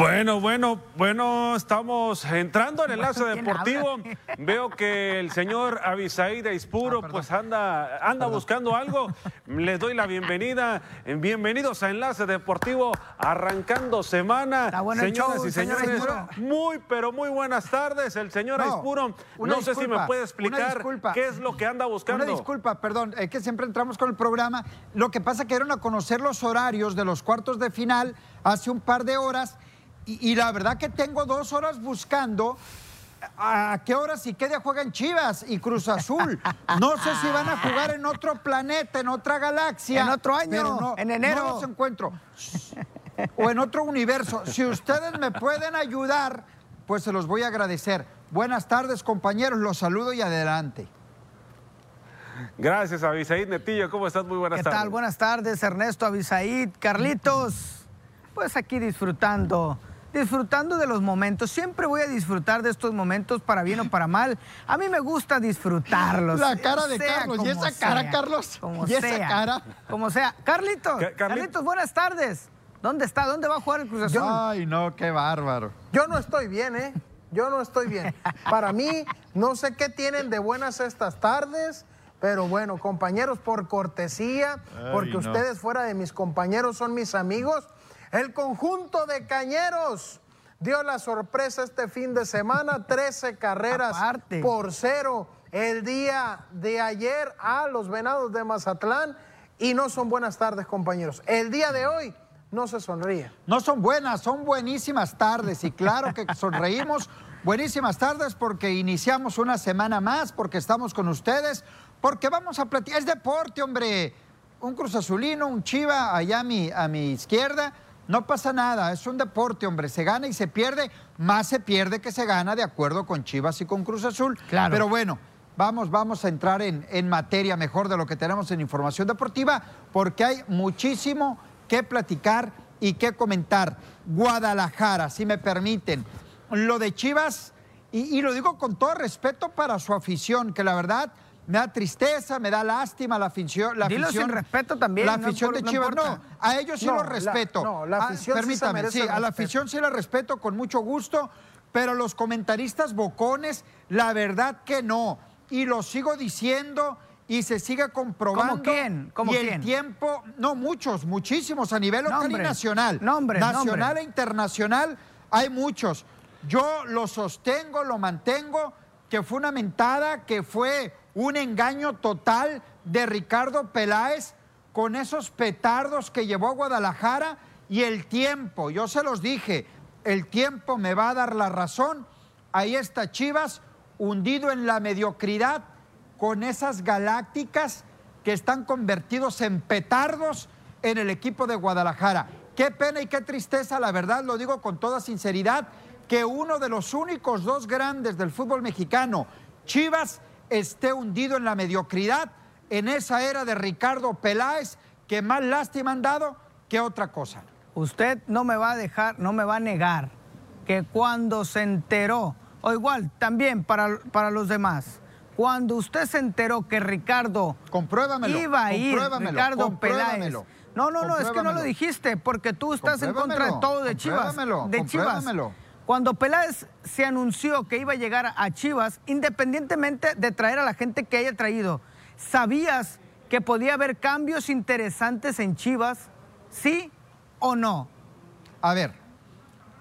Bueno, bueno, bueno, estamos entrando al enlace deportivo. Veo que el señor Abisaí de Ispuro pues anda, anda buscando algo. Les doy la bienvenida. Bienvenidos a Enlace Deportivo, arrancando semana. Señoras y señores, muy, pero muy buenas tardes. El señor Aispuro, no sé si me puede explicar qué es lo que anda buscando. Una disculpa, perdón, es que siempre entramos con el programa. Lo que pasa que dieron a conocer los horarios de los cuartos de final hace un par de horas y, la verdad que tengo dos horas buscando a qué horas y qué día juegan Chivas y Cruz Azul. No sé si van a jugar en otro planeta, en otra galaxia. En otro año, en enero. No los encuentro. O en otro universo. Si ustedes me pueden ayudar, pues se los voy a agradecer. Buenas tardes, compañeros. Los saludo y adelante. Gracias, Abisaid Netillo. ¿Cómo estás? Muy buenas tardes. ¿Qué tal? Buenas tardes, Ernesto, Abisaid, Carlitos. Pues aquí disfrutando disfrutando de los momentos. Siempre voy a disfrutar de estos momentos para bien o para mal. A mí me gusta disfrutarlos. La cara de Carlos. ¿Y esa cara, Carlos? Como ¿Y esa cara? Como sea. Carlitos, Carlitos, buenas tardes. ¿Dónde está? ¿Dónde va a jugar el Cruz Azul? Ay, no, qué bárbaro. Yo no estoy bien, ¿eh? Yo no estoy bien. Para mí, no sé qué tienen de buenas estas tardes, pero bueno, compañeros, por cortesía, porque ustedes fuera de mis compañeros son mis amigos, el conjunto de cañeros dio la sorpresa este fin de semana, 13 carreras por cero el día de ayer a los Venados de Mazatlán. Y no son buenas tardes, compañeros. El día de hoy no se sonríe. No son buenas, son buenísimas tardes. Y claro que sonreímos. Buenísimas tardes porque iniciamos una semana más, porque estamos con ustedes, porque vamos a platicar. Es deporte, hombre. Un Cruz Azulino, un Chiva allá a mi, a mi izquierda no pasa nada, es un deporte, hombre, se gana y se pierde, más se pierde que se gana de acuerdo con Chivas y con Cruz Azul. Claro. Pero bueno, vamos, vamos a entrar en, en materia mejor de lo que tenemos en información deportiva, porque hay muchísimo que platicar y que comentar. Guadalajara, si me permiten. Lo de Chivas, y, y lo digo con todo respeto para su afición, que la verdad me da tristeza, me da lástima la afición. La Dilo sin respeto también. La afición de Chivas, no, a ellos sí los respeto. no, la ah, afición Permítame, sí, a la afición sí la respeto con mucho gusto, pero los comentaristas bocones, la verdad que no. Y lo sigo diciendo y se sigue comprobando. ¿Cómo quién? ¿Cómo y el tiempo, no muchos, muchísimos, a nivel local y nacional. Nacional e internacional hay muchos. Yo lo sostengo, lo mantengo, que fue una mentada, que fue un engaño total de Ricardo Peláez con esos petardos que llevó a Guadalajara y el tiempo, yo se los dije, el tiempo me va a dar la razón. Ahí está Chivas hundido en la mediocridad con esas galácticas que están convertidos en petardos en el equipo de Guadalajara. Qué pena y qué tristeza, la verdad lo digo con toda sinceridad, que uno de los únicos dos grandes del fútbol mexicano, Chivas, esté hundido en la mediocridad en esa era de Ricardo Peláez, que más lástima han dado que otra cosa. Usted no me va a dejar, no me va a negar que cuando se enteró, o igual también para, para los demás, cuando usted se enteró que Ricardo iba a ir, Ricardo Peláez. No, no, no, es que no lo dijiste, porque tú estás en contra de todo de Chivas. De Chivas. Cuando Peláez se anunció que iba a llegar a Chivas, independientemente de traer a la gente que haya traído, ¿sabías que podía haber cambios interesantes en Chivas? ¿Sí o no? A ver,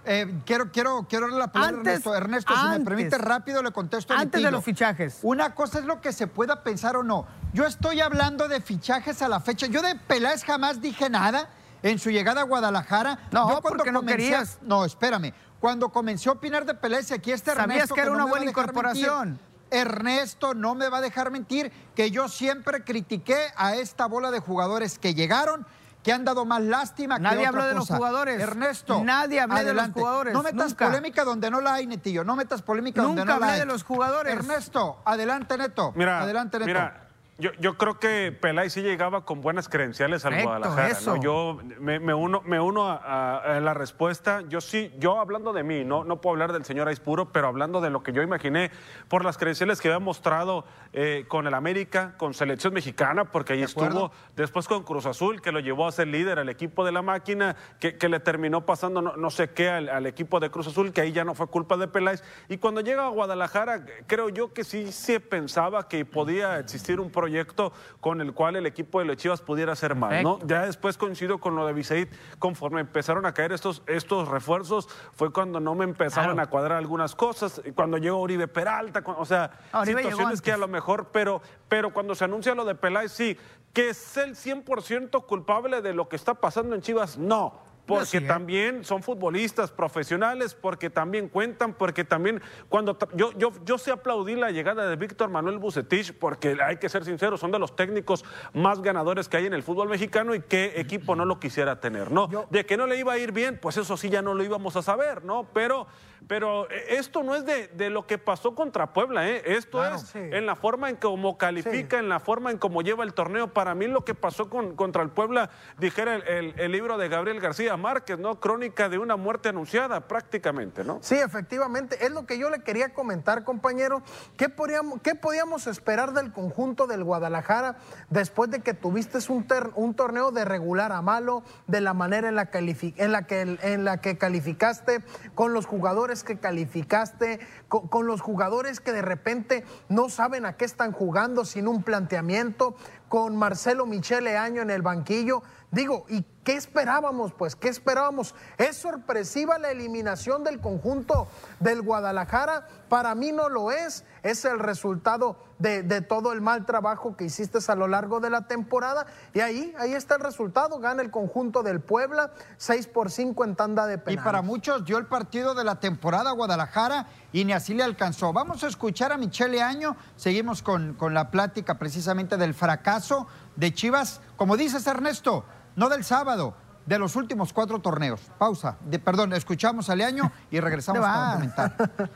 eh, quiero, quiero, quiero darle la palabra a Ernesto. Ernesto, si me permite rápido, le contesto. Antes de los fichajes. Una cosa es lo que se pueda pensar o no. Yo estoy hablando de fichajes a la fecha. Yo de Peláez jamás dije nada en su llegada a Guadalajara. No, porque no querías. No, espérame. Cuando comenzó a opinar de Pelé, aquí este Sabías que era una buena incorporación. Ernesto no me va a dejar mentir que yo siempre critiqué a esta bola de jugadores que llegaron que han dado más lástima Nadie que habló de los jugadores. Ernesto. Nadie habló de los jugadores. No metas polémica donde no la hay, Netillo. No metas polémica donde no la hay. de los jugadores. Ernesto, adelante, Neto. Mira, adelante, Neto. Mira, Yo, creo que Pelay sí llegaba con buenas credenciales al Guadalajara. Yo me, uno, me uno a, la respuesta. Yo sí, yo hablando de mí, no, no puedo hablar del señor Aispuro, pero hablando de lo que yo imaginé por las credenciales que había mostrado eh, con el América, con selección mexicana, porque ahí estuvo después con Cruz Azul, que lo llevó a ser líder al equipo de la máquina, que, le terminó pasando no, sé qué al, equipo de Cruz Azul, que ahí ya no fue culpa de Peláez. Y cuando llega a Guadalajara, creo yo que sí se pensaba que podía existir un proyecto proyecto con el cual el equipo de los Chivas pudiera ser más, ¿no? Ya después coincido con lo de Viseid, conforme empezaron a caer estos, estos refuerzos, fue cuando no me empezaron a cuadrar algunas cosas, cuando llegó Oribe Peralta, o sea, situaciones que a lo mejor, pero, pero cuando se anuncia lo de Peláez, sí, que es el 100% culpable de lo que está pasando en Chivas, no porque también son futbolistas profesionales, porque también cuentan, porque también cuando yo, yo, yo sé aplaudir la llegada de Víctor Manuel Bucetich, porque hay que ser sinceros, son de los técnicos más ganadores que hay en el fútbol mexicano y qué equipo no lo quisiera tener, ¿no? de que no le iba a ir bien, pues eso sí ya no lo íbamos a saber, ¿no? Pero pero eh, esto no es de, lo que pasó contra Puebla, ¿eh? esto es en la forma en cómo califica, en la forma en cómo lleva el torneo. Para mí lo que pasó con, contra el Puebla, dijera el, libro de Gabriel García Márquez, ¿no? Crónica de una muerte anunciada prácticamente, ¿no? Sí, efectivamente. Es lo que yo le quería comentar, compañero. ¿Qué podíamos, qué podíamos esperar del conjunto del Guadalajara después de que tuviste un, un torneo de regular a malo, de la manera en la, en la, que, en la que calificaste con los jugadores? Que calificaste, con, los jugadores que de repente no saben a qué están jugando sin un planteamiento, con Marcelo Michele Año en el banquillo. Digo, ¿y qué esperábamos? Pues, ¿qué esperábamos? ¿Es sorpresiva la eliminación del conjunto del Guadalajara? Para mí no lo es. Es el resultado de, todo el mal trabajo que hiciste a lo largo de la temporada. Y ahí, ahí está el resultado. Gana el conjunto del Puebla, 6 por 5 en tanda de penales. Y para muchos dio el partido de la temporada Guadalajara y ni así le alcanzó. Vamos a escuchar a Michele Año. Seguimos con, con la plática precisamente del fracaso de Chivas. Como dices, Ernesto, no del sábado, de los últimos cuatro torneos. Pausa. De, perdón, escuchamos a Leaño y regresamos a comentar.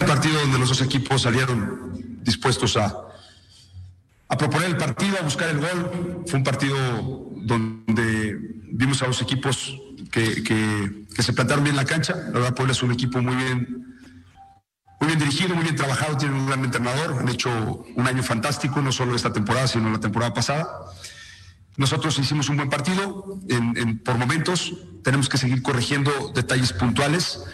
Un partido donde los dos equipos salieron dispuestos a, a proponer el partido, a buscar el gol. Fue un partido donde vimos a los equipos que, que, se plantaron bien la cancha. La verdad, Puebla es un equipo muy bien, muy bien dirigido, muy bien trabajado, tiene un gran entrenador. Han hecho un año fantástico, no solo esta temporada, sino la temporada pasada. Nosotros hicimos un buen partido en, por momentos, tenemos que seguir corrigiendo detalles puntuales.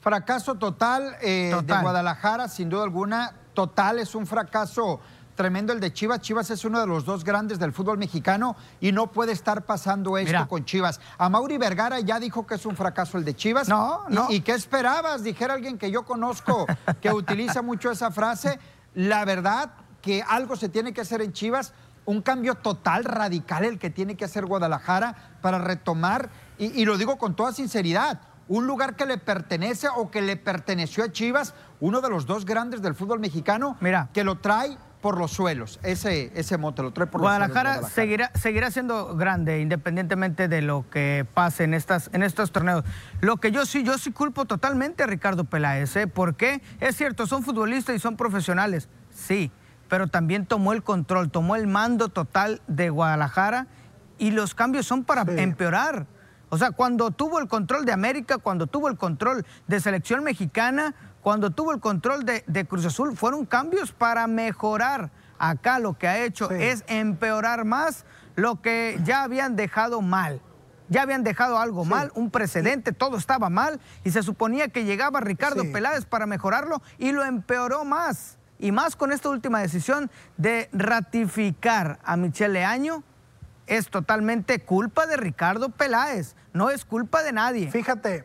Fracaso total, eh, de Guadalajara, sin duda alguna, total, es un fracaso tremendo el de Chivas. Chivas es uno de los dos grandes del fútbol mexicano y no puede estar pasando esto con Chivas. A Mauri Vergara ya dijo que es un fracaso el de Chivas. No, no. ¿Y, qué esperabas? Dijera alguien que yo conozco que utiliza mucho esa frase. La verdad, que algo se tiene que hacer en Chivas, un cambio total, radical, el que tiene que hacer Guadalajara para retomar, y, lo digo con toda sinceridad, un lugar que le pertenece o que le perteneció a Chivas, uno de los dos grandes del fútbol mexicano, Mira. que lo trae por los suelos, ese, ese mote lo trae por los suelos. Guadalajara seguirá, seguirá siendo grande independientemente de lo que pase en, estas, en estos torneos. Lo que yo sí, yo sí culpo totalmente a Ricardo Peláez, ¿eh? porque es cierto, son futbolistas y son profesionales, sí, pero también tomó el control, tomó el mando total de Guadalajara y los cambios son para empeorar. O sea, cuando tuvo el control de América, cuando tuvo el control de selección mexicana, cuando tuvo el control de, Cruz Azul, fueron cambios para mejorar. Acá lo que ha hecho es empeorar más lo que ya habían dejado mal. Ya habían dejado algo mal, un precedente, todo estaba mal y se suponía que llegaba Ricardo Peláez para mejorarlo y lo empeoró más y más con esta última decisión de ratificar a Michele Año, es totalmente culpa de Ricardo Peláez, no es culpa de nadie. Fíjate,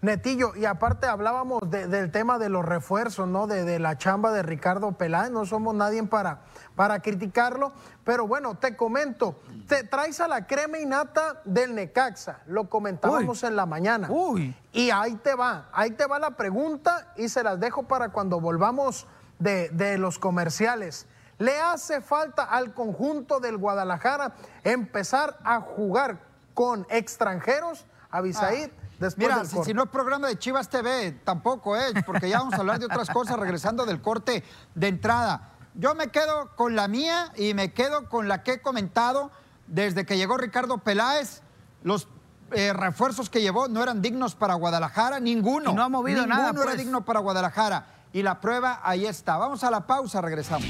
Netillo, y aparte hablábamos del tema de los refuerzos, ¿no? De, la chamba de Ricardo Peláez, no somos nadie para, para criticarlo, pero bueno, te comento, te traes a la crema y nata del Necaxa, lo comentábamos en la mañana. Uy. Y ahí te va, ahí te va la pregunta y se las dejo para cuando volvamos de, los comerciales. Le hace falta al conjunto del Guadalajara empezar a jugar con extranjeros, Abisaid, Mira, si, no es programa de Chivas TV, tampoco, ¿eh? Porque ya vamos a hablar de otras cosas regresando del corte de entrada. Yo me quedo con la mía y me quedo con la que he comentado desde que llegó Ricardo Peláez. Los eh, refuerzos que llevó no eran dignos para Guadalajara, ninguno. no ha movido nada. Ninguno era pues. digno para Guadalajara. Y la prueba ahí está. Vamos a la pausa, regresamos.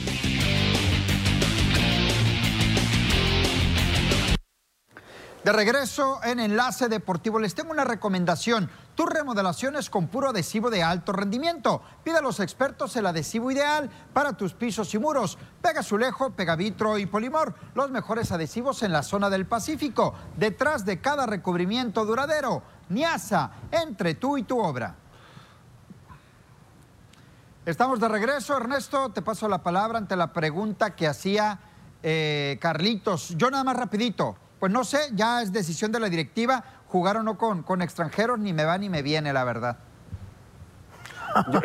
De regreso en Enlace Deportivo, les tengo una recomendación. Tu remodelación es con puro adhesivo de alto rendimiento. Pide a los expertos el adhesivo ideal para tus pisos y muros. Pega Zulejo, Pegavitro y Polimor, los mejores adhesivos en la zona del Pacífico. Detrás de cada recubrimiento duradero, Niasa, entre tú y tu obra. Estamos de regreso, Ernesto. Te paso la palabra ante la pregunta que hacía eh, Carlitos. Yo nada más rapidito. Pues no sé, ya es decisión de la directiva jugar o no con, con extranjeros, ni me va ni me viene, la verdad.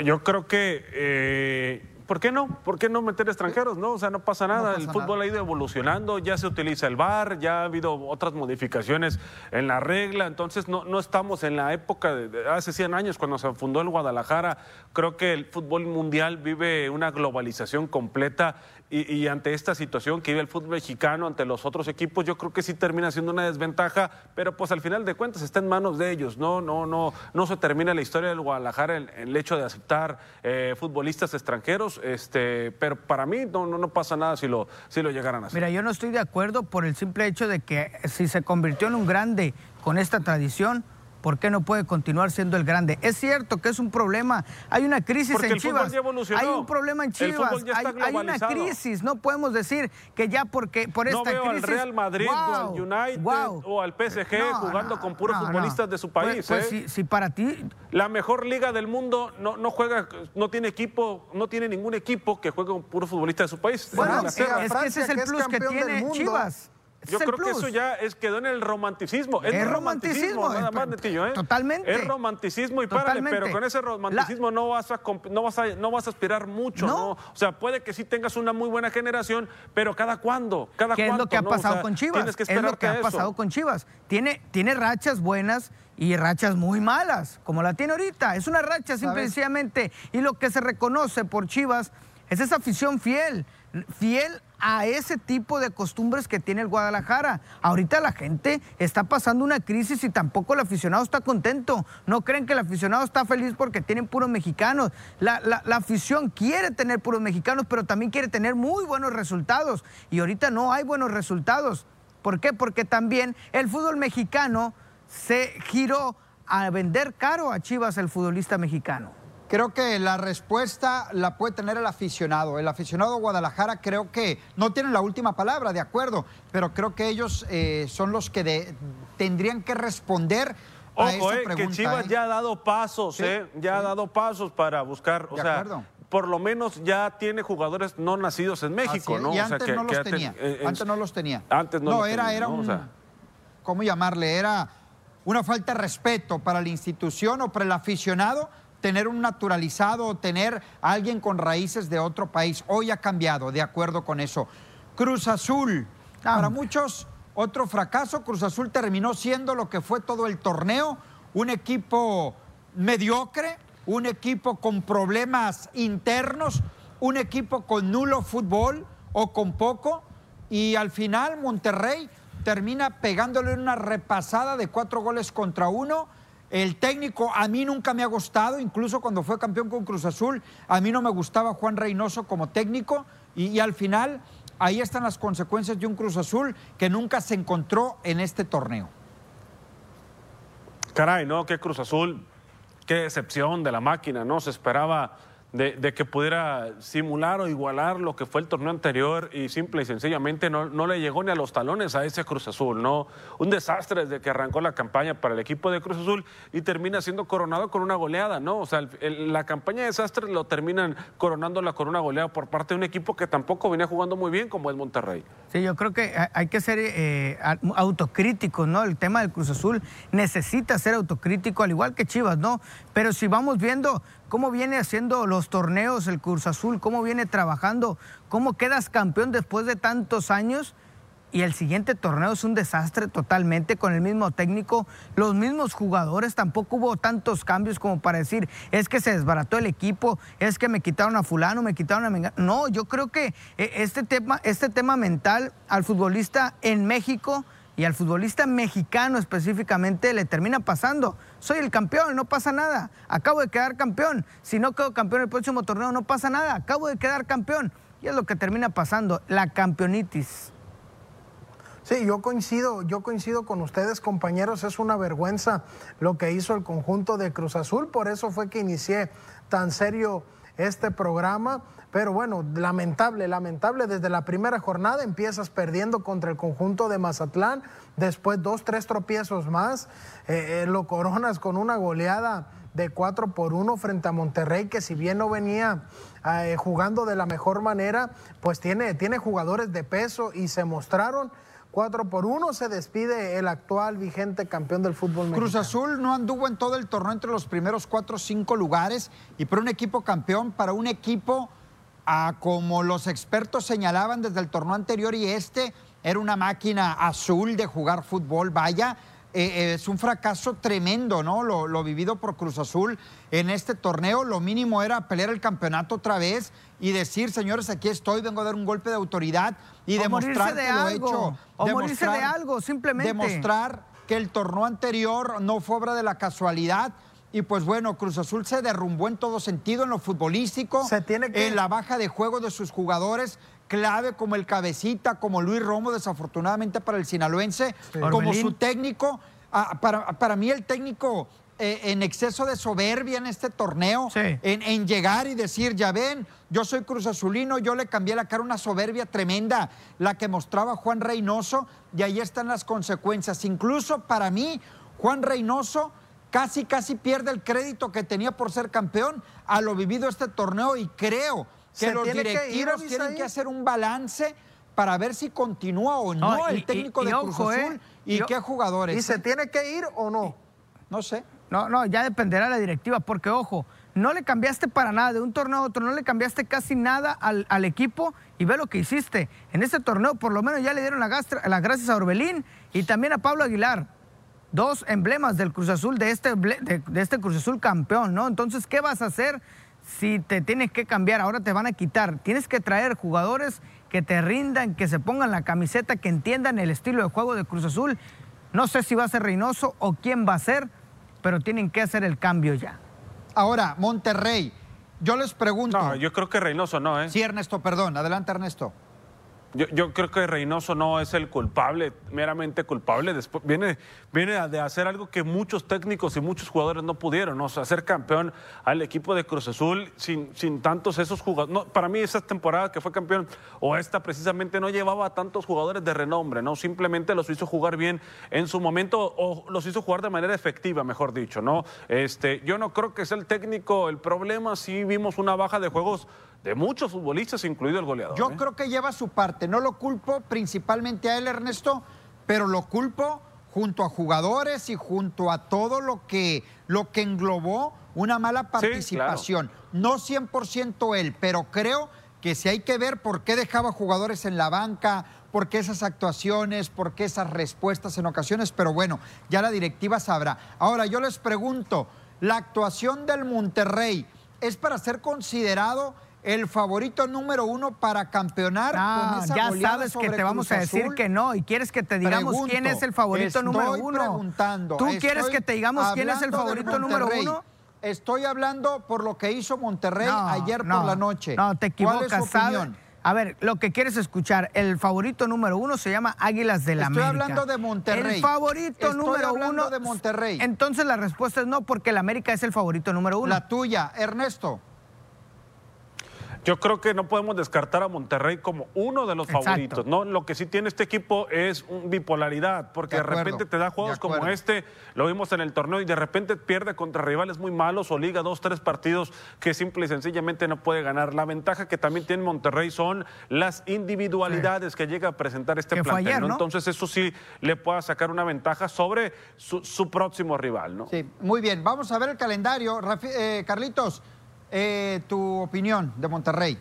Yo, creo que, eh, ¿por qué no? ¿Por qué no meter extranjeros? No, o sea, no pasa nada. el fútbol ha ido evolucionando, ya se utiliza el VAR, ya ha habido otras modificaciones en la regla, entonces no, no estamos en la época de, hace 100 años cuando se fundó el Guadalajara. Creo que el fútbol mundial vive una globalización completa y, ante esta situación que vive el fútbol mexicano ante los otros equipos, yo creo que sí termina siendo una desventaja, pero pues al final de cuentas está en manos de ellos. No, no, no, no se termina la historia del Guadalajara en, el hecho de aceptar eh, futbolistas extranjeros, este, pero para mí no, no, no, pasa nada si lo, si lo llegaran a hacer. Mira, yo no estoy de acuerdo por el simple hecho de que si se convirtió en un grande con esta tradición, ¿Por qué no puede continuar siendo el grande? Es cierto que es un problema. Hay una crisis en Chivas. hay un problema en Chivas. hay, una crisis. No podemos decir que ya porque por esta no veo al Real Madrid o al United o al PSG jugando con puros futbolistas de su pues, país. Pues, ¿eh? si, para ti la mejor liga del mundo no, no juega, no tiene equipo, no tiene ningún equipo que juegue con puros futbolistas de su país. Bueno, es, que ese es el plus que tiene Chivas. Yo creo que eso ya es, quedó en el romanticismo. Es, romanticismo, nada más, Netillo, ¿eh? Totalmente. Es romanticismo y párale, pero con ese romanticismo no, vas a, no, vas a, no vas a aspirar mucho, ¿No? O sea, puede que sí tengas una muy buena generación, pero ¿cada cuándo? ¿Cada ¿Qué es lo que ha pasado con Chivas? Que es lo que ha pasado con Chivas. Tiene, tiene rachas buenas y rachas muy malas, como la tiene ahorita. Es una racha simplemente. Y lo que se reconoce por Chivas es esa afición fiel, fiel a ese tipo de costumbres que tiene el Guadalajara. Ahorita la gente está pasando una crisis y tampoco el aficionado está contento. No creen que el aficionado está feliz porque tienen puros mexicanos. La, afición quiere tener puros mexicanos, pero también quiere tener muy buenos resultados. Y ahorita no hay buenos resultados. ¿Por qué? Porque también el fútbol mexicano se giró a vender caro a Chivas el futbolista mexicano. Creo que la respuesta la puede tener el aficionado. El aficionado de Guadalajara creo que no tienen la última palabra, de acuerdo, pero creo que ellos eh, son los que tendrían que responder a esa eh, pregunta. que Chivas eh. ya ha dado pasos, eh, ya ha dado pasos para buscar, o sea, por lo menos ya tiene jugadores no nacidos en México, ¿no? Y antes no los tenía. antes no los tenía. Antes no, no era, era un, ¿cómo llamarle? Era una falta de respeto para la institución o para el aficionado tener un naturalizado o tener a alguien con raíces de otro país. Hoy ha cambiado, de acuerdo con eso. Cruz Azul, ah. para muchos otro fracaso. Cruz Azul terminó siendo lo que fue todo el torneo, un equipo mediocre, un equipo con problemas internos, un equipo con nulo fútbol o con poco. Y al final Monterrey termina pegándole una repasada de cuatro goles contra uno el técnico a mí nunca me ha gustado, incluso cuando fue campeón con Cruz Azul, a mí no me gustaba Juan Reynoso como técnico y, al final ahí están las consecuencias de un Cruz Azul que nunca se encontró en este torneo. Caray, ¿no? Qué Cruz Azul, qué decepción de la máquina, ¿no? Se esperaba de, que pudiera simular o igualar lo que fue el torneo anterior y simple y sencillamente no, no, le llegó ni a los talones a ese Cruz Azul, ¿no? Un desastre desde que arrancó la campaña para el equipo de Cruz Azul y termina siendo coronado con una goleada, ¿no? O sea, la campaña de desastre lo terminan coronándola con una goleada por parte de un equipo que tampoco venía jugando muy bien como es Monterrey. Sí, yo creo que hay que ser eh, autocríticos, ¿no? El tema del Cruz Azul necesita ser autocrítico, al igual que Chivas, ¿no? Pero si vamos viendo cómo viene haciendo los torneos el Cruz Azul, cómo viene trabajando, cómo quedas campeón después de tantos años, y el siguiente torneo es un desastre totalmente con el mismo técnico, los mismos jugadores, tampoco hubo tantos cambios como para decir, es que se desbarató el equipo, es que me quitaron a fulano, me quitaron a Mengano. No, yo creo que eh, este tema, este tema mental al futbolista en México y al futbolista mexicano específicamente le termina pasando. Soy el campeón, no pasa nada. Acabo de quedar campeón. Si no quedo campeón el próximo torneo, no pasa nada. Acabo de quedar campeón. Y es lo que termina pasando, la campeonitis. Sí, yo coincido, yo coincido con ustedes, compañeros, es una vergüenza lo que hizo el conjunto de Cruz Azul, por eso fue que inicié tan serio este programa. Pero bueno, lamentable, lamentable. Desde la primera jornada empiezas perdiendo contra el conjunto de Mazatlán. Después dos, tres tropiezos más. Eh, eh, lo coronas con una goleada de 4 por 1 frente a Monterrey, que si bien no venía eh, jugando de la mejor manera, pues tiene, tiene jugadores de peso y se mostraron 4 por 1 se despide el actual vigente campeón del fútbol mexicano. Cruz Azul no anduvo en todo el torneo entre los primeros 4 o 5 lugares y para un equipo campeón, para un equipo como los expertos señalaban desde el torneo anterior y este, era una máquina azul de jugar fútbol, vaya. Eh, es un fracaso tremendo, ¿no? Lo, lo, vivido por Cruz Azul en este torneo. Lo mínimo era pelear el campeonato otra vez y decir, señores, aquí estoy, vengo a dar un golpe de autoridad y demostrar que lo he hecho. O morirse de algo, simplemente. Demostrar que el torneo anterior no fue obra de la casualidad. Y pues bueno, Cruz Azul se derrumbó en todo sentido, en lo futbolístico, se tiene en la baja de juego de sus jugadores, clave como el cabecita, como Luis Romo, desafortunadamente para el sinaloense, como su técnico. Ah, para, para, mí el técnico eh, en exceso de soberbia en este torneo, en, llegar y decir, ya ven, yo soy Cruz Azulino, yo le cambié la cara una soberbia tremenda, la que mostraba Juan Reynoso, y ahí están las consecuencias. Incluso para mí, Juan Reynoso casi, casi pierde el crédito que tenía por ser campeón a lo vivido este torneo y creo que los directivos tienen que hacer un balance para ver si continúa o no, el técnico de Cruz Azul eh, y, qué jugadores. ¿Y se ¿eh? tiene que ir o no? No sé. No, no, ya dependerá la directiva, porque ojo, no le cambiaste para nada, de un torneo a otro, no le cambiaste casi nada al, equipo y ve lo que hiciste. En este torneo por lo menos ya le dieron las gracias a Orbelín y también a Pablo Aguilar dos emblemas del Cruz Azul, de este, de, este Cruz Azul campeón, ¿no? Entonces, ¿qué vas a hacer si te tienes que cambiar? Ahora te van a quitar. Tienes que traer jugadores que te rindan, que se pongan la camiseta, que entiendan el estilo de juego de Cruz Azul. No sé si va a ser Reynoso o quién va a ser, pero tienen que hacer el cambio ya. Ahora, Monterrey, yo les pregunto. No, yo creo que Reynoso no, ¿eh? Sí, Ernesto, perdón. Adelante, Ernesto. Yo, creo que Reynoso no es el culpable, meramente culpable. Después viene, viene de hacer algo que muchos técnicos y muchos jugadores no pudieron, ¿no? hacer campeón al equipo de Cruz Azul sin, sin tantos esos jugadores. para mí esa temporada que fue campeón o esta precisamente no llevaba a tantos jugadores de renombre, ¿no? Simplemente los hizo jugar bien en su momento o los hizo jugar de manera efectiva, mejor dicho, ¿no? Este, yo no creo que sea el técnico el problema, sí vimos una baja de juegos de muchos futbolistas, incluido el goleador. Yo ¿eh? creo que lleva su parte. No lo culpo principalmente a él, Ernesto, pero lo culpo junto a jugadores y junto a todo lo que, lo que englobó una mala participación. No 100% él, pero creo que si hay que ver por qué dejaba jugadores en la banca, por qué esas actuaciones, por qué esas respuestas en ocasiones, pero bueno, ya la directiva sabrá. Ahora yo les pregunto, ¿la actuación del Monterrey es para ser considerado el favorito número uno para campeonar con esa ya sabes que te vamos a decir que no y quieres que te digamos quién es el favorito número uno. Preguntando, ¿Tú quieres que te digamos quién es el favorito número uno? Estoy hablando por lo que hizo Monterrey ayer por la noche. No, te equivocas. ¿Cuál es su opinión? A ver, lo que quieres escuchar, el favorito número uno se llama Águilas de la América. Estoy hablando de Monterrey. El favorito Estoy número uno. de Monterrey. Entonces la respuesta es no, porque el América es el favorito número uno. La tuya, Ernesto. Yo creo que no podemos descartar a Monterrey como uno de los favoritos, ¿no? Lo que sí tiene este equipo es un bipolaridad, porque de, repente te da juegos como este, lo vimos en el torneo, y de repente pierde contra rivales muy malos o liga dos, tres partidos que simple y sencillamente no puede ganar. La ventaja que también tiene Monterrey son las individualidades que llega a presentar este plantel, ¿no? Entonces eso sí le pueda sacar una ventaja sobre su, próximo rival, ¿no? Sí, muy bien. Vamos a ver el calendario. Eh, Carlitos, eh, tu opinión de Monterrey.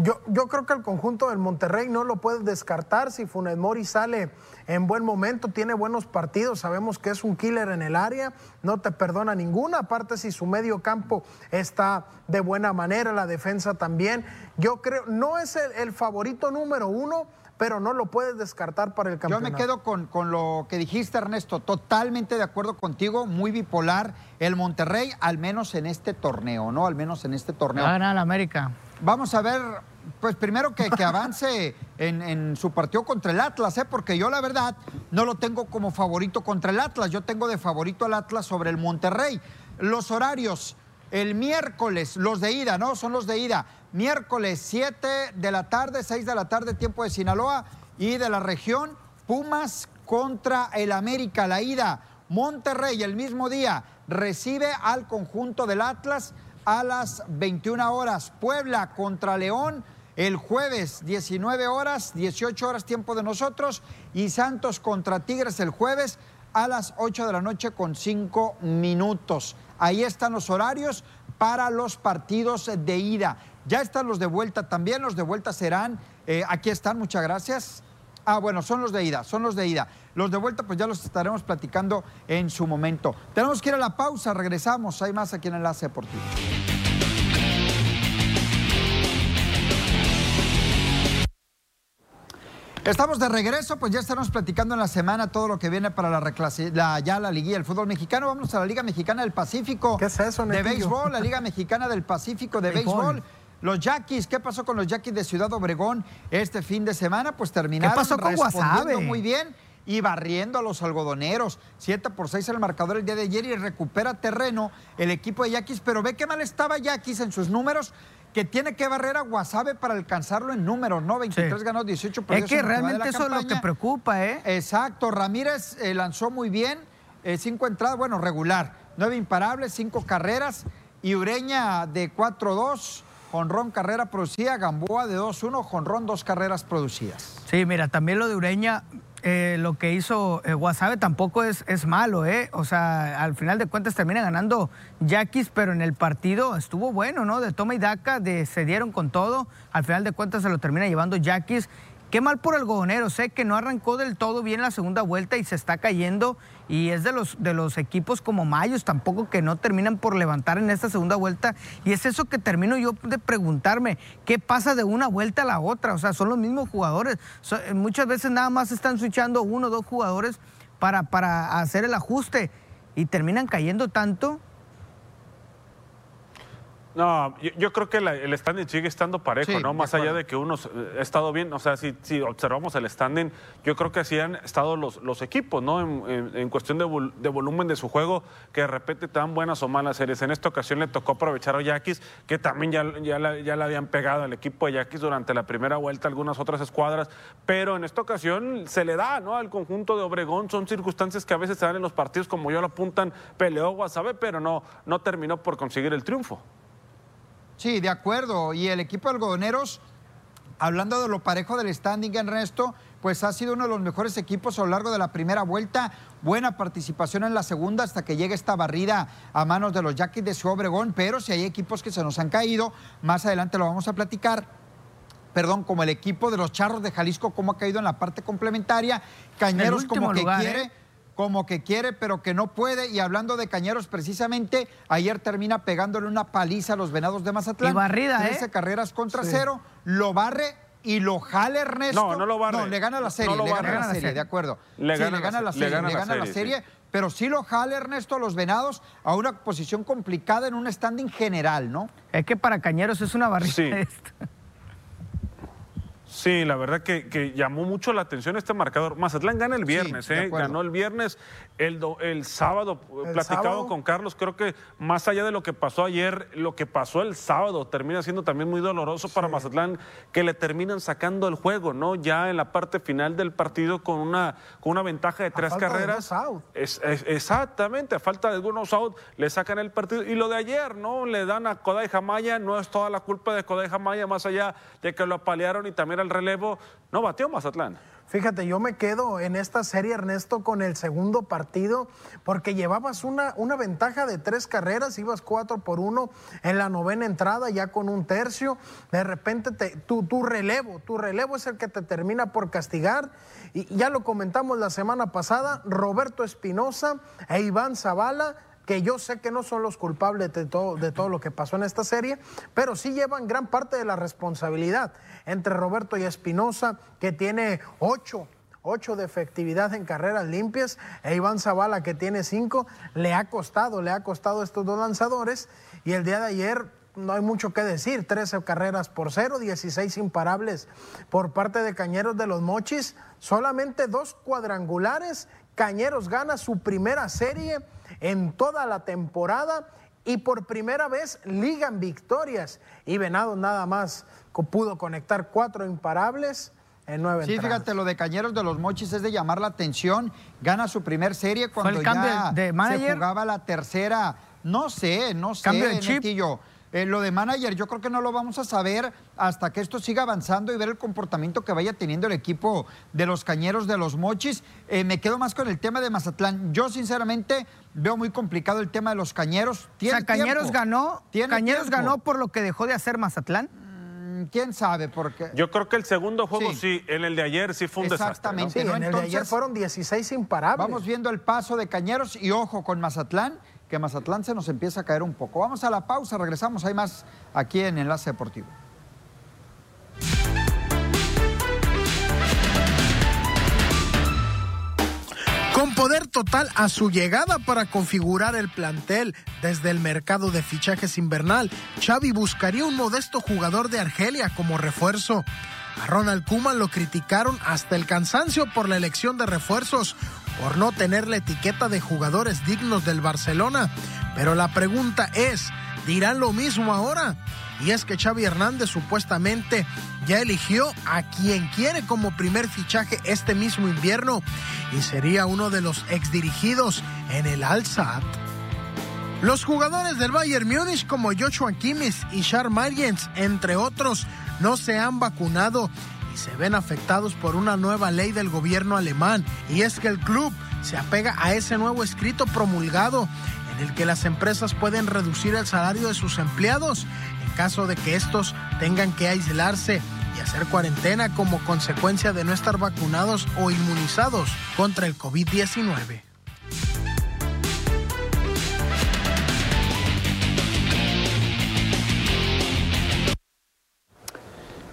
Yo, yo creo que el conjunto del Monterrey no lo puede descartar si Funes Mori sale en buen momento, tiene buenos partidos, sabemos que es un killer en el área, no te perdona ninguna, aparte si su medio campo está de buena manera, la defensa también. Yo creo, no es el, favorito número uno, pero no lo puedes descartar para el campeonato. Yo me quedo con, con, lo que dijiste, Ernesto, totalmente de acuerdo contigo, muy bipolar el Monterrey, al menos en este torneo, ¿no? Al menos en este torneo. Va a América. Vamos a ver, pues primero que, que avance en, su partido contra el Atlas, ¿eh? porque yo la verdad no lo tengo como favorito contra el Atlas, yo tengo de favorito al Atlas sobre el Monterrey. Los horarios, el miércoles, los de ida, ¿no? Son los de ida. Miércoles 7 de la tarde, 6 de la tarde, tiempo de Sinaloa y de la región, Pumas contra el América, la ida. Monterrey el mismo día recibe al conjunto del Atlas a las 21 horas. Puebla contra León el jueves 19 horas, 18 horas tiempo de nosotros. Y Santos contra Tigres el jueves a las 8 de la noche con 5 minutos. Ahí están los horarios para los partidos de ida. Ya están los de vuelta también. Los de vuelta serán, eh, aquí están, muchas gracias. Ah, bueno, son los de ida, son los de ida. Los de vuelta, pues ya los estaremos platicando en su momento. Tenemos que ir a la pausa, regresamos. Hay más aquí en Enlace Deportivo. Estamos de regreso, pues ya estamos platicando en la semana todo lo que viene para la, la ya la liguilla del fútbol mexicano. Vamos a la Liga Mexicana del Pacífico. ¿Qué es eso, De béisbol, la Liga Mexicana del Pacífico de béisbol. Los Yaquis, ¿qué pasó con los Yaquis de Ciudad Obregón este fin de semana? Pues terminaron ¿Qué pasó con respondiendo muy bien y barriendo a los algodoneros. 7 por 6 el marcador el día de ayer y recupera terreno el equipo de Yaquis, pero ve qué mal estaba Yaquis en sus números que tiene que barrer a Guasave para alcanzarlo en números, ¿no? 23 ganó, 18 perdió. Es que realmente eso es lo que preocupa, ¿eh? Exacto, Ramírez eh, lanzó muy bien, eh, cinco entradas, bueno, regular, nueve imparables, cinco carreras y Ureña de 4-2 Jonrón, carrera producida, Gamboa de 2-1, Jonrón, dos carreras producidas. Sí, mira, también lo de Ureña, eh, lo que hizo eh, Guasave tampoco es, es malo, ¿eh? O sea, al final de cuentas termina ganando Yaquis, pero en el partido estuvo bueno, ¿no? De toma y daca, de, se dieron con todo, al final de cuentas se lo termina llevando Yaquis Qué mal por algodonero, sé que no arrancó del todo bien la segunda vuelta y se está cayendo y es de los, de los equipos como Mayos tampoco que no terminan por levantar en esta segunda vuelta y es eso que termino yo de preguntarme, ¿qué pasa de una vuelta a la otra? O sea, son los mismos jugadores, eh, muchas veces nada más están switchando uno o dos jugadores para, para hacer el ajuste y terminan cayendo tanto no, yo, creo que el standing sigue estando parejo, ¿no? Más allá de que uno ha estado bien, o sea, si, si, observamos el standing, yo creo que así han estado los, los equipos, ¿no? En, cuestión de, volumen de su juego, que de repente te dan buenas o malas series. En esta ocasión le tocó aprovechar a Yaquis, que también ya, ya, la, ya le habían pegado al equipo de Yaquis durante la primera vuelta algunas otras escuadras, pero en esta ocasión se le da, ¿no? Al conjunto de Obregón, son circunstancias que a veces se dan en los partidos, como yo lo apuntan, peleó Guasave, pero no, no terminó por conseguir el triunfo. Sí, de acuerdo. Y el equipo de algodoneros, hablando de lo parejo del standing, en resto, pues ha sido uno de los mejores equipos a lo largo de la primera vuelta. Buena participación en la segunda hasta que llegue esta barrida a manos de los Yaquis de su Obregón. Pero si hay equipos que se nos han caído, más adelante lo vamos a platicar. Perdón, como el equipo de los Charros de Jalisco, cómo ha caído en la parte complementaria. Cañeros como que quiere. ¿eh? Como que quiere pero que no puede. Y hablando de Cañeros, precisamente, ayer termina pegándole una paliza a los Venados de Mazatlán. Y barrida, 13 ¿eh? carreras contra cero, lo barre y lo jale Ernesto. No, no lo barre. No, le gana la serie, le gana la serie, de acuerdo. Le gana, la, serie, le gana, la serie, pero sí lo jale Ernesto a los Venados a una posición complicada en un standing general, ¿no? Es que para Cañeros es una barrida sí. Sí, la verdad que, llamó mucho la atención este marcador. Mazatlán gana el viernes, ¿eh? ganó el viernes, el, el sábado, platicado con Carlos, creo que más allá de lo que pasó ayer, lo que pasó el sábado termina siendo también muy doloroso para Mazatlán, que le terminan sacando el juego, ¿no? Ya en la parte final del partido con una, con una ventaja de tres carreras. Es, exactamente, a falta de algunos out, le sacan el partido. Y lo de ayer, ¿no? Le dan a Kodai Jamaya, no es toda la culpa de Kodai Jamaya, más allá de que lo apalearon y también al relevo, no bateó Mazatlán. Fíjate, yo me quedo en esta serie, Ernesto, con el segundo partido, porque llevabas una, una ventaja de tres carreras, ibas cuatro por uno en la novena entrada, ya con un tercio. De repente te, tu, tu relevo, tu relevo es el que te termina por castigar. Y ya lo comentamos la semana pasada, Roberto Espinosa e Iván Zavala que yo sé que no son los culpables de todo, de todo lo que pasó en esta serie, pero sí llevan gran parte de la responsabilidad entre Roberto y Espinosa, que tiene ocho, ocho de efectividad en carreras limpias, e Iván Zavala, que tiene cinco, le ha costado, le ha costado estos dos lanzadores, y el día de ayer no hay mucho que decir, 13 carreras por cero, 16 imparables por parte de Cañeros de los Mochis, solamente dos cuadrangulares, Cañeros gana su primera serie en toda la temporada y por primera vez ligan victorias. Y Venado nada más pudo conectar cuatro imparables. En nueve sí, fíjate, lo de Cañeros de los Mochis es de llamar la atención. Gana su primer serie cuando ya de se jugaba la tercera. No sé, no sé, cambio de chip. Eh, lo de manager yo creo que no lo vamos a saber hasta que esto siga avanzando y ver el comportamiento que vaya teniendo el equipo de los cañeros de los mochis. Eh, me quedo más con el tema de Mazatlán. Yo sinceramente veo muy complicado el tema de los cañeros. o sea, Cañeros ganó, Cañeros ganó por lo que dejó de hacer Mazatlán. Mm, ¿Quién sabe? Porque... Yo creo que el segundo juego sí, en el de ayer sí fue un Exactamente, desastre. en el de ayer fueron 16 imparables. Vamos viendo el paso de Cañeros y ojo con Mazatlán que Mazatlán se nos empieza a caer un poco. Vamos a la pausa, regresamos, hay más aquí en Enlace Deportivo. Con poder total a su llegada para configurar el plantel desde el mercado de fichajes invernal, Xavi buscaría un modesto jugador de Argelia como refuerzo. A Ronald Koeman lo criticaron hasta el cansancio por la elección de refuerzos, por no tener la etiqueta de jugadores dignos del Barcelona. Pero la pregunta es, ¿dirán lo mismo ahora? Y es que Xavi Hernández supuestamente ya eligió a quien quiere como primer fichaje este mismo invierno y sería uno de los exdirigidos en el Al Los jugadores del Bayern Múnich como Joshua Kimmich y Charles Mariens, entre otros, no se han vacunado se ven afectados por una nueva ley del gobierno alemán. Y es que el club se apega a ese nuevo escrito promulgado en el que las empresas pueden reducir el salario de sus empleados en caso de que estos tengan que aislarse y hacer cuarentena como consecuencia de no estar vacunados o inmunizados contra el COVID-19.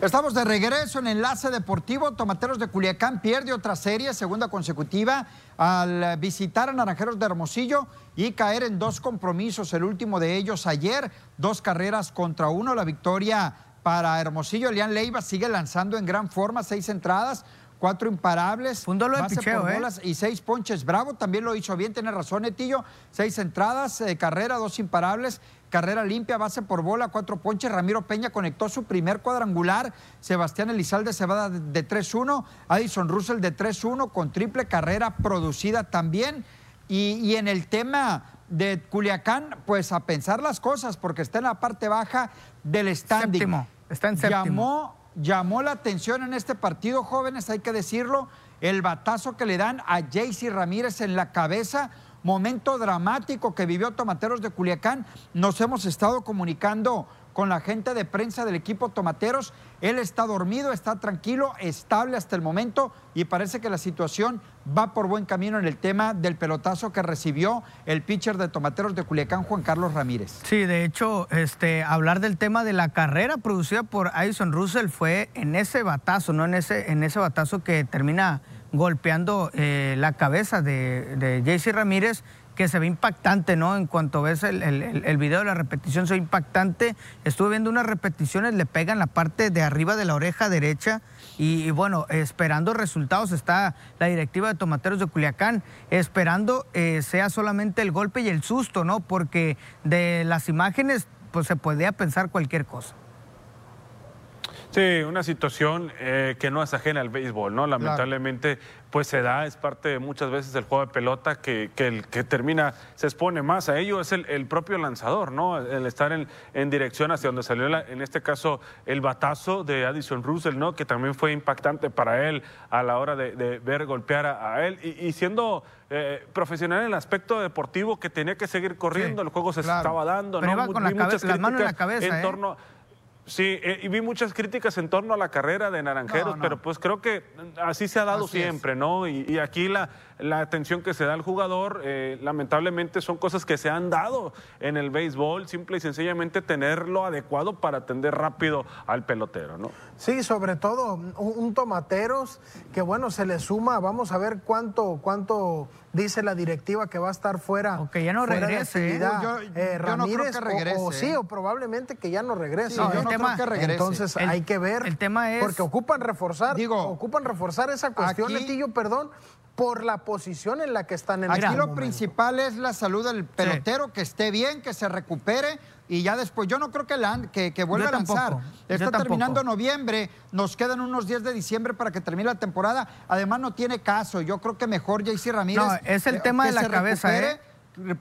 Estamos de regreso en Enlace Deportivo. Tomateros de Culiacán pierde otra serie, segunda consecutiva, al visitar a Naranjeros de Hermosillo y caer en dos compromisos. El último de ellos ayer, dos carreras contra uno. La victoria para Hermosillo. Elian Leiva sigue lanzando en gran forma, seis entradas, cuatro imparables. Un de picheo, ¿eh? Y seis ponches. Bravo también lo hizo bien, tiene razón, Etillo. Seis entradas, eh, carrera, dos imparables carrera limpia, base por bola, cuatro ponches. Ramiro Peña conectó su primer cuadrangular. Sebastián Elizalde se va de 3-1. Addison Russell de 3-1 con triple carrera producida también. Y, en el tema de Culiacán, pues a pensar las cosas, porque está en la parte baja del standing. Séptimo. Está en séptimo. Llamó, llamó la atención en este partido, jóvenes, hay que decirlo, el batazo que le dan a Jaycee Ramírez en la cabeza momento dramático que vivió Tomateros de Culiacán. Nos hemos estado comunicando con la gente de prensa del equipo Tomateros. Él está dormido, está tranquilo, estable hasta el momento y parece que la situación va por buen camino en el tema del pelotazo que recibió el pitcher de Tomateros de Culiacán, Juan Carlos Ramírez. Sí, de hecho, este, hablar del tema de la carrera producida por Addison Russell fue en ese batazo, no en ese, en ese batazo que termina golpeando eh, la cabeza de, de Ramírez, que se ve impactante, ¿no? En cuanto ves el, el, video de la repetición, se ve impactante. Estuve viendo unas repeticiones, le pegan la parte de arriba de la oreja derecha. Y, bueno, esperando resultados está la directiva de Tomateros de Culiacán, esperando eh, sea solamente el golpe y el susto, ¿no? Porque de las imágenes, pues se podía pensar cualquier cosa. Sí, una situación eh, que no es ajena al béisbol, ¿no? Lamentablemente, pues se da, es parte muchas veces del juego de pelota que, el que termina, se expone más a ello, es el, propio lanzador, ¿no? El estar en, en dirección hacia donde salió, en este caso, el batazo de Addison Russell, ¿no? Que también fue impactante para él a la hora de, ver golpear a, él y, siendo eh, profesional en el aspecto deportivo que tenía que seguir corriendo, el juego se estaba dando, ¿no? Iba con la, la mano en la cabeza, en ¿eh? Sí, eh, y vi muchas críticas en torno a la carrera de Naranjeros, pero pues creo que así se ha dado siempre, ¿no? Y, aquí la, la, atención que se da al jugador, eh, lamentablemente son cosas que se han dado en el béisbol, simple y sencillamente tenerlo adecuado para atender rápido al pelotero, ¿no? Sí, sobre todo un, tomateros que bueno, se le suma, vamos a ver cuánto, cuánto dice la directiva que va a estar fuera. O que ya no regrese. Yo, eh, no creo que regrese. O, sí, o probablemente que ya no regrese. yo no creo que regrese. Entonces hay que ver. El tema es. Porque ocupan reforzar. Digo, ocupan reforzar esa cuestión, Netillo, perdón por la posición en la que están en Aquí este lo principal es la salud del pelotero, que esté bien, que se recupere y ya después, yo no creo que, que, vuelva a lanzar. Está terminando noviembre, nos quedan unos días de diciembre para que termine la temporada. Además, no tiene caso. Yo creo que mejor JC Ramírez. No, es el tema de la cabeza, ¿eh?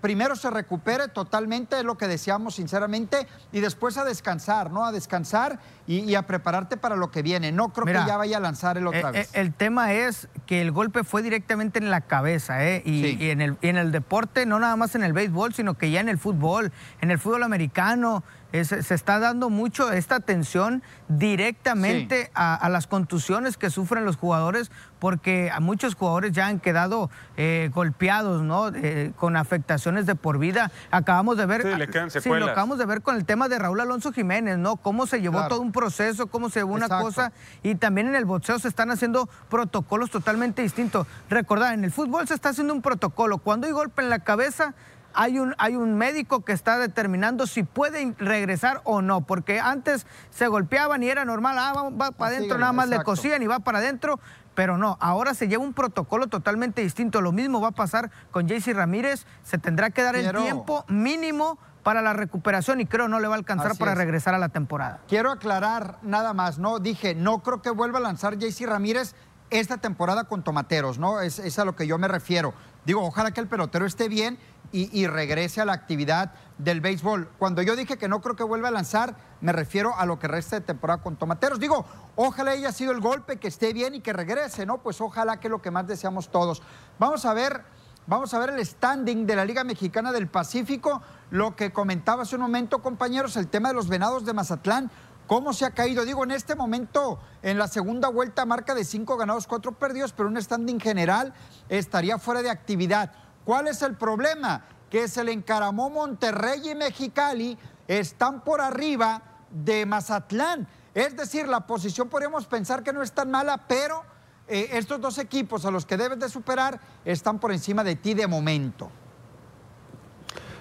Primero se recupere totalmente, es lo que deseamos sinceramente, y después a descansar, ¿no? A descansar y, a prepararte para lo que viene. No creo que ya vaya a lanzar el otra eh, vez. Eh, el tema es que el golpe fue directamente en la cabeza, ¿eh? Y, en el, en el deporte, no nada más en el béisbol, sino que ya en el fútbol, en el fútbol americano, se está dando mucho esta atención directamente a, las contusiones que sufren los jugadores, porque a muchos jugadores ya han quedado eh, golpeados, ¿no? con afectaciones de por vida. Acabamos de ver. Sí, lo acabamos de ver con el tema de Raúl Alonso Jiménez, ¿no? Cómo se llevó todo un proceso, cómo se llevó una cosa. Y también en el boxeo se están haciendo protocolos totalmente distintos. Recordad, en el fútbol se está haciendo un protocolo. Cuando hay golpe en la cabeza, hay un, hay un médico que está determinando si puede regresar o no, porque antes se golpeaban y era normal, ah, va, para adentro, nada más le cosían y va para adentro, pero no, ahora se lleva un protocolo totalmente distinto. Lo mismo va a pasar con JC Ramírez, se tendrá que dar el tiempo mínimo para la recuperación y creo no le va a alcanzar para regresar a la temporada. Quiero aclarar nada más, ¿no? Dije, no creo que vuelva a lanzar JC Ramírez esta temporada con tomateros, ¿no? Es, es, a lo que yo me refiero. Digo, ojalá que el pelotero esté bien y, regrese a la actividad del béisbol. Cuando yo dije que no creo que vuelva a lanzar, me refiero a lo que resta de temporada con tomateros. Digo, ojalá haya sido el golpe, que esté bien y que regrese, ¿no? Pues ojalá que lo que más deseamos todos. Vamos a ver. Vamos a ver el standing de la Liga Mexicana del Pacífico, lo que comentaba hace un momento, compañeros, el tema de los venados de Mazatlán cómo se ha caído. Digo, en este momento, en la segunda vuelta, marca de cinco ganados, cuatro perdidos, pero un standing general estaría fuera de actividad. ¿Cuál es el problema? Que se le encaramó Monterrey y Mexicali, están por arriba de Mazatlán. Es decir, la posición podríamos pensar que no es tan mala, pero eh, estos dos equipos a los que debes de superar están por encima de ti de momento.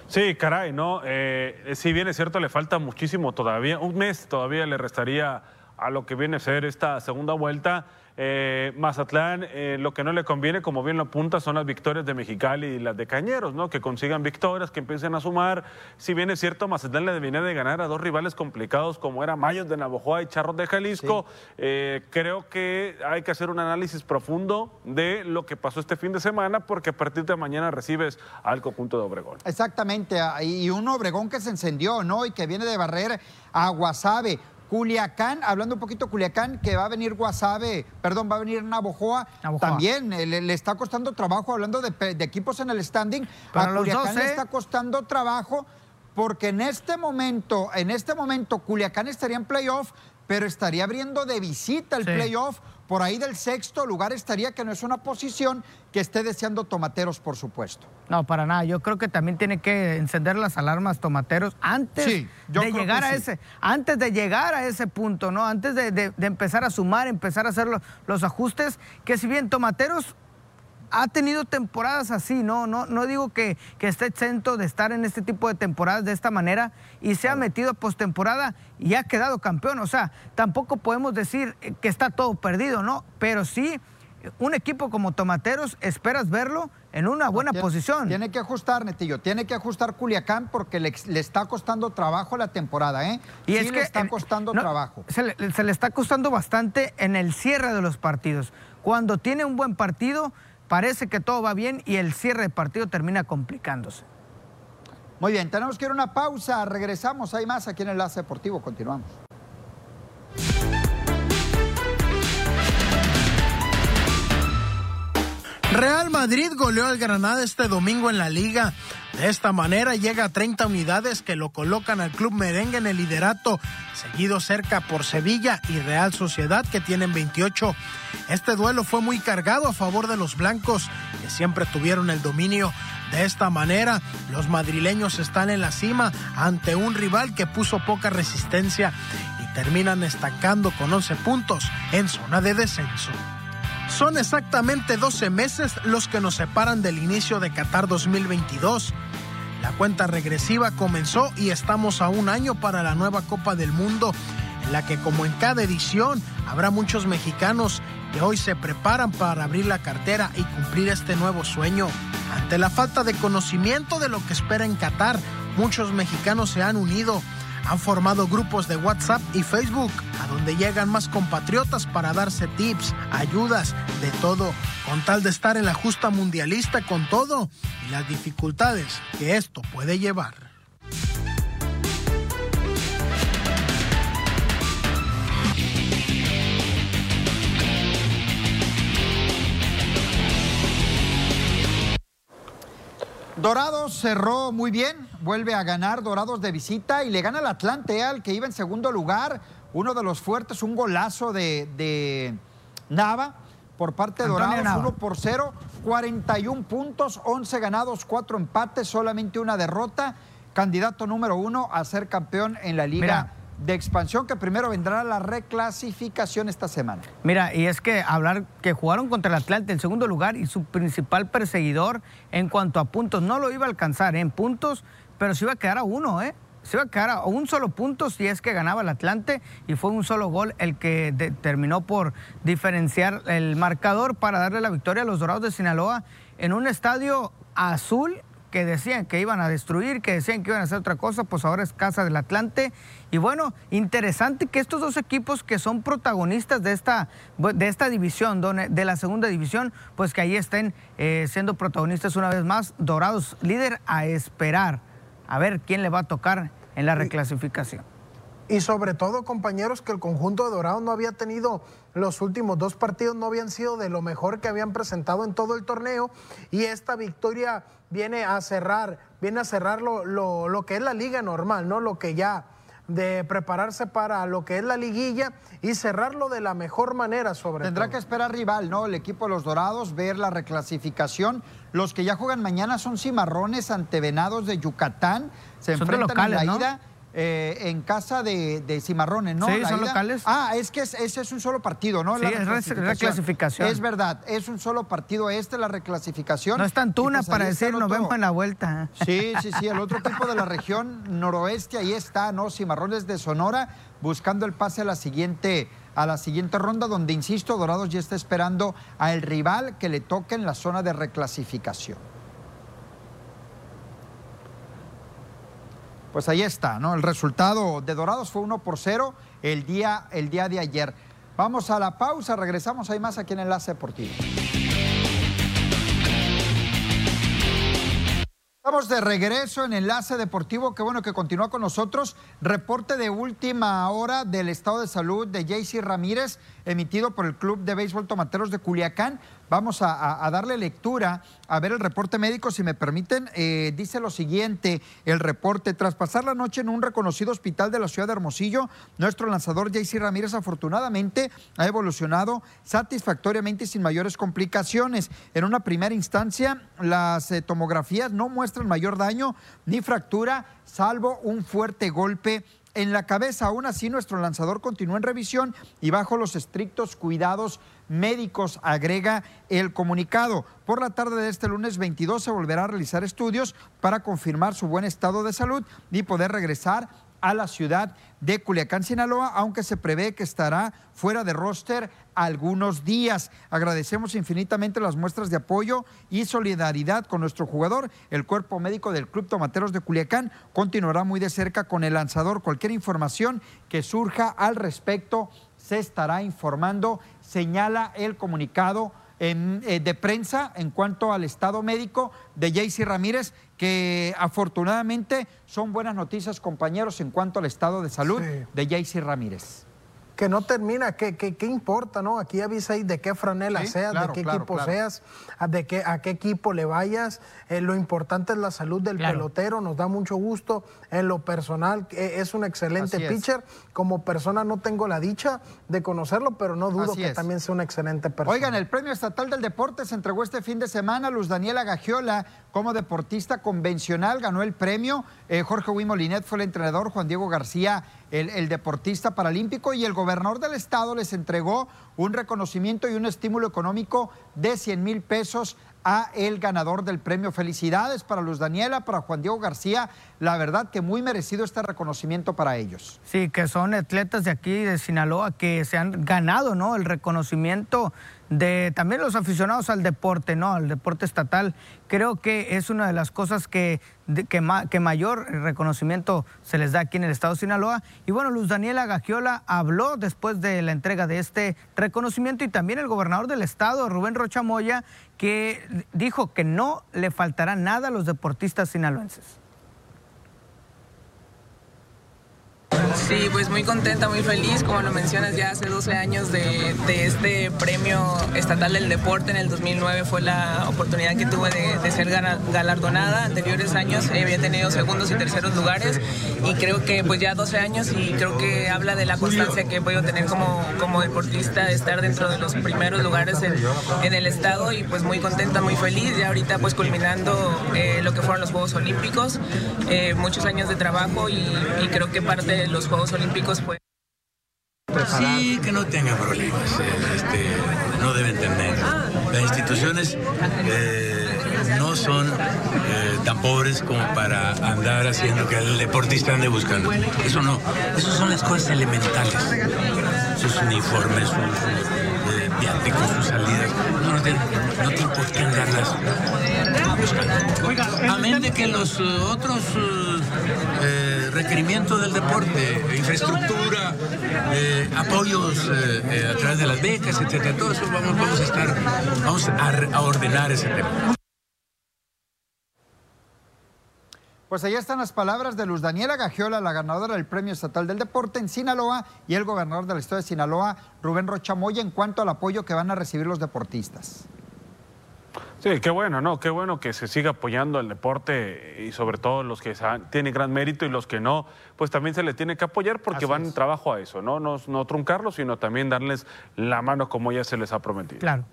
Sí, caray, ¿no? Eh, si bien es cierto, le falta muchísimo todavía, un mes todavía le restaría a lo que viene a ser esta segunda vuelta. Eh, Mazatlán, eh, lo que no le conviene, como bien lo apunta, son las victorias de Mexicali y las de Cañeros, ¿no? Que consigan victorias, que empiecen a sumar. Si bien es cierto, Mazatlán le viene de ganar a dos rivales complicados como era Mayos de Navojoa y Charros de Jalisco. Eh, creo que hay que hacer un análisis profundo de lo que pasó este fin de semana, porque a partir de mañana recibes al conjunto de Obregón. Exactamente, y un Obregón que se encendió, ¿no? Y que viene de barrer a Guasave. Culiacán, hablando un poquito Culiacán, que va a venir Guasave, perdón, va a venir Navojoa, también eh, le, está costando trabajo, hablando de, equipos en el standing, a Culiacán le ¿eh? está costando trabajo porque en este momento, en este momento Culiacán estaría en playoff, pero estaría abriendo de visita el playoff. Por ahí del sexto lugar estaría, que no es una posición que esté deseando Tomateros, por supuesto. No, para nada. Yo creo que también tiene que encender las alarmas Tomateros antes de llegar a ese, antes de llegar a ese punto, ¿no? Antes de, empezar a sumar, empezar a hacer los ajustes, que si bien Tomateros ha tenido temporadas así, ¿no? No, no digo que, que, esté exento de estar en este tipo de temporadas de esta manera y se ha metido a postemporada y ha quedado campeón. O sea, tampoco podemos decir que está todo perdido, ¿no? Pero sí un equipo como Tomateros esperas verlo en una buena posición. Tiene que ajustar, Netillo, tiene que ajustar Culiacán porque le, está costando trabajo la temporada, ¿eh? Y es que le está costando trabajo. Se le, se le está costando bastante en el cierre de los partidos. Cuando tiene un buen partido, parece que todo va bien y el cierre de partido termina complicándose. Muy bien, tenemos que ir a una pausa, regresamos, hay más aquí en Enlace Deportivo, continuamos. Real Madrid goleó al Granada este domingo en la liga. De esta manera llega a 30 unidades que lo colocan al club merengue en el liderato, seguido cerca por Sevilla y Real Sociedad que tienen 28. Este duelo fue muy cargado a favor de los blancos, que siempre tuvieron el dominio. De esta manera, los madrileños están en la cima ante un rival que puso poca resistencia y terminan estancando con 11 puntos en zona de descenso. Son exactamente 12 meses los que nos separan del inicio de Qatar 2022. La cuenta regresiva comenzó y estamos a un año para la nueva Copa del Mundo, en la que como en cada edición habrá muchos mexicanos que hoy se preparan para abrir la cartera y cumplir este nuevo sueño. Ante la falta de conocimiento de lo que espera en Qatar, muchos mexicanos se han unido han formado grupos de WhatsApp y Facebook, a donde llegan más compatriotas para darse tips, ayudas, de todo, con tal de estar en la justa mundialista con todo y las dificultades que esto puede llevar. Dorados cerró muy bien, vuelve a ganar Dorados de visita y le gana al Atlante, al que iba en segundo lugar. Uno de los fuertes, un golazo de, Nava por parte de Dorados, 1 por 0, 41 puntos, 11 ganados, 4 empates, solamente una derrota. Candidato número uno a ser campeón en la Liga de expansión que primero vendrá la reclasificación esta semana. Mira, y es que hablar que jugaron contra el Atlante en segundo lugar y su principal perseguidor en cuanto a puntos no lo iba a alcanzar en puntos, pero se iba a quedar a uno, ¿eh? Se iba a quedar a un solo punto si es que ganaba el Atlante y fue un solo gol el que terminó por diferenciar el marcador para darle la victoria a los Dorados de Sinaloa en un estadio azul que decían que iban a destruir, que decían que iban a hacer otra cosa, pues ahora es Casa del Atlante. Y bueno, interesante que estos dos equipos que son protagonistas de esta, de esta división, de la segunda división, pues que ahí estén eh, siendo protagonistas una vez más. Dorados, líder a esperar, a ver quién le va a tocar en la reclasificación. Y sobre todo, compañeros, que el conjunto de Dorados no había tenido los últimos dos partidos, no habían sido de lo mejor que habían presentado en todo el torneo. Y esta victoria viene a cerrar, viene a cerrar lo, lo, que es la liga normal, ¿no? Lo que ya de prepararse para lo que es la liguilla y cerrarlo de la mejor manera sobre Tendrá que esperar rival, ¿no? El equipo de los Dorados, ver la reclasificación. Los que ya juegan mañana son Cimarrones ante Venados de Yucatán. Se enfrentan en la ida. Eh, en casa de, Cimarrones, ¿no? Sí, son locales. Ah, es que ese es un solo partido, ¿no? Sí, es reclasificación. Es verdad, es un solo partido este, la reclasificación. No es tan tuna pues para decir, nos vemos en la vuelta. Sí, sí, sí, el otro equipo de la región noroeste, ahí está, ¿no? Cimarrones de Sonora, buscando el pase a la siguiente a la siguiente ronda, donde, insisto, Dorados ya está esperando al rival que le toque en la zona de reclasificación. Pues ahí está, ¿no? El resultado de Dorados fue 1 por 0 el día, el día de ayer. Vamos a la pausa, regresamos, hay más aquí en Enlace Deportivo. Estamos de regreso en Enlace Deportivo, qué bueno que continúa con nosotros. Reporte de última hora del estado de salud de JC Ramírez, emitido por el Club de Béisbol Tomateros de Culiacán. Vamos a, darle lectura, a ver el reporte médico, si me permiten. Eh, dice lo siguiente, el reporte, tras pasar la noche en un reconocido hospital de la ciudad de Hermosillo, nuestro lanzador JC Ramírez afortunadamente ha evolucionado satisfactoriamente y sin mayores complicaciones. En una primera instancia, las eh, tomografías no muestran mayor daño ni fractura, salvo un fuerte golpe en la cabeza. Aún así, nuestro lanzador continúa en revisión y bajo los estrictos cuidados médicos, agrega el comunicado. Por la tarde de este lunes 22 se volverá a realizar estudios para confirmar su buen estado de salud y poder regresar a la ciudad de Culiacán, Sinaloa, aunque se prevé que estará fuera de roster algunos días. Agradecemos infinitamente las muestras de apoyo y solidaridad con nuestro jugador. El cuerpo médico del Club Tomateros de Culiacán continuará muy de cerca con el lanzador. Cualquier información que surja al respecto se estará informando, señala el comunicado de prensa en cuanto al estado médico de Jaycee Ramírez, que afortunadamente son buenas noticias, compañeros, en cuanto al estado de salud de Jaycee Ramírez que no termina, ¿qué, qué, qué importa, no? Aquí avisa de qué franela seas, de qué equipo seas, de qué, a qué equipo le vayas. Eh, lo importante es la salud del pelotero, nos da mucho gusto. En lo personal, eh, es un excelente pitcher. Como persona no tengo la dicha de conocerlo, pero no dudo que también sea un excelente persona. Oigan, el Premio Estatal del Deporte se entregó este fin de semana. Luz Daniela Gagiola, como deportista convencional, ganó el premio. Eh, Jorge Wimolinet fue el entrenador, Juan Diego García el, deportista paralímpico y el gobernador del estado les entregó un reconocimiento y un estímulo económico de 100 mil pesos a el ganador del premio. Felicidades para Luz Daniela, para Juan Diego García. La verdad que muy merecido este reconocimiento para ellos. Sí, que son atletas de aquí, de Sinaloa, que se han ganado ¿no? el reconocimiento de también los aficionados al deporte, ¿no? Al deporte estatal. Creo que es una de las cosas que, que, mayor reconocimiento se les da aquí en el estado de Sinaloa. Y bueno, Luz Daniela Gagiola habló después de la entrega de este reconocimiento y también el gobernador del estado, Rubén Rocha Moya, que dijo que no le faltará nada a los deportistas sinaloenses. Sí, pues muy contenta, muy feliz, como lo mencionas, ya hace 12 años de, este premio estatal del deporte, en el 2009 fue la oportunidad que tuve de, ser galardonada, anteriores años había tenido segundos y terceros lugares y creo que pues ya 12 años y creo que habla de la constancia que puedo tener como, como deportista, estar dentro de los primeros lugares en, el estado y pues muy contenta, muy feliz, ya ahorita pues culminando eh, lo que fueron los Juegos Olímpicos, eh, muchos años de trabajo y, y creo que parte de los Juegos Olímpicos pues Sí, que no tenga problemas, eh, este, no deben tener. Las instituciones eh, no son eh, tan pobres como para andar haciendo que el deportista ande buscando. Eso no, eso son las cosas elementales. Sus uniformes, sus viáticos, sus salidas. No, te, no te importa andarlas buscando. Amén de que los otros requerimiento del deporte, infraestructura, eh, apoyos eh, eh, a través de las becas, etcétera. Todo eso vamos, a estar, vamos a, ordenar ese tema. Pues ahí están las palabras de Luz Daniela Gagiola, la ganadora del Premio Estatal del Deporte en Sinaloa, y el gobernador del estado de Sinaloa, Rubén Rochamoya, en cuanto al apoyo que van a recibir los deportistas. Sí, qué bueno, ¿no? Qué bueno que se siga apoyando el deporte y sobre todo los que tienen gran mérito y los que no, pues también se les tiene que apoyar porque van en trabajo a eso, ¿no? ¿no? No truncarlos, sino también darles la mano como ya se les ha prometido. Claro.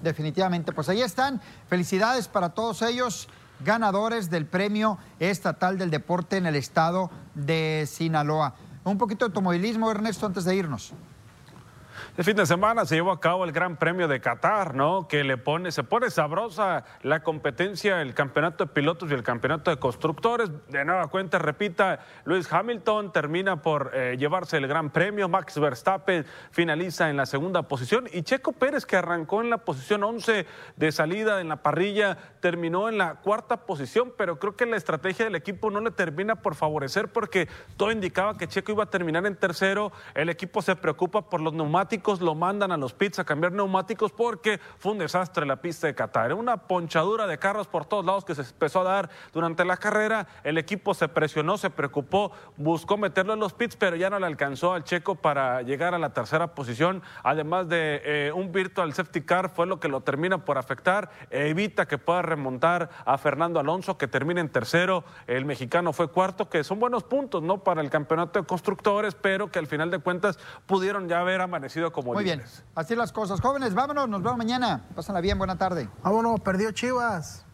Definitivamente, pues ahí están. Felicidades para todos ellos, ganadores del Premio Estatal del Deporte en el estado de Sinaloa. Un poquito de automovilismo, Ernesto, antes de irnos. El fin de semana se llevó a cabo el Gran Premio de Qatar, ¿no? Que le pone, se pone sabrosa la competencia, el campeonato de pilotos y el campeonato de constructores. De nueva cuenta, repita, Luis Hamilton termina por eh, llevarse el Gran Premio. Max Verstappen finaliza en la segunda posición. Y Checo Pérez, que arrancó en la posición 11 de salida en la parrilla, terminó en la cuarta posición. Pero creo que la estrategia del equipo no le termina por favorecer porque todo indicaba que Checo iba a terminar en tercero. El equipo se preocupa por los neumáticos lo mandan a los pits a cambiar neumáticos porque fue un desastre la pista de Qatar. Una ponchadura de carros por todos lados que se empezó a dar durante la carrera. El equipo se presionó, se preocupó, buscó meterlo en los pits, pero ya no le alcanzó al checo para llegar a la tercera posición. Además de eh, un virtual safety car, fue lo que lo termina por afectar. evita que pueda remontar a Fernando Alonso, que termina en tercero. El mexicano fue cuarto, que son buenos puntos, ¿no? Para el campeonato de constructores, pero que al final de cuentas pudieron ya haber amanecido muy bien, así las cosas. Jóvenes, vámonos, nos vemos mañana. Pásenla bien, buena tarde. Vámonos, perdió Chivas.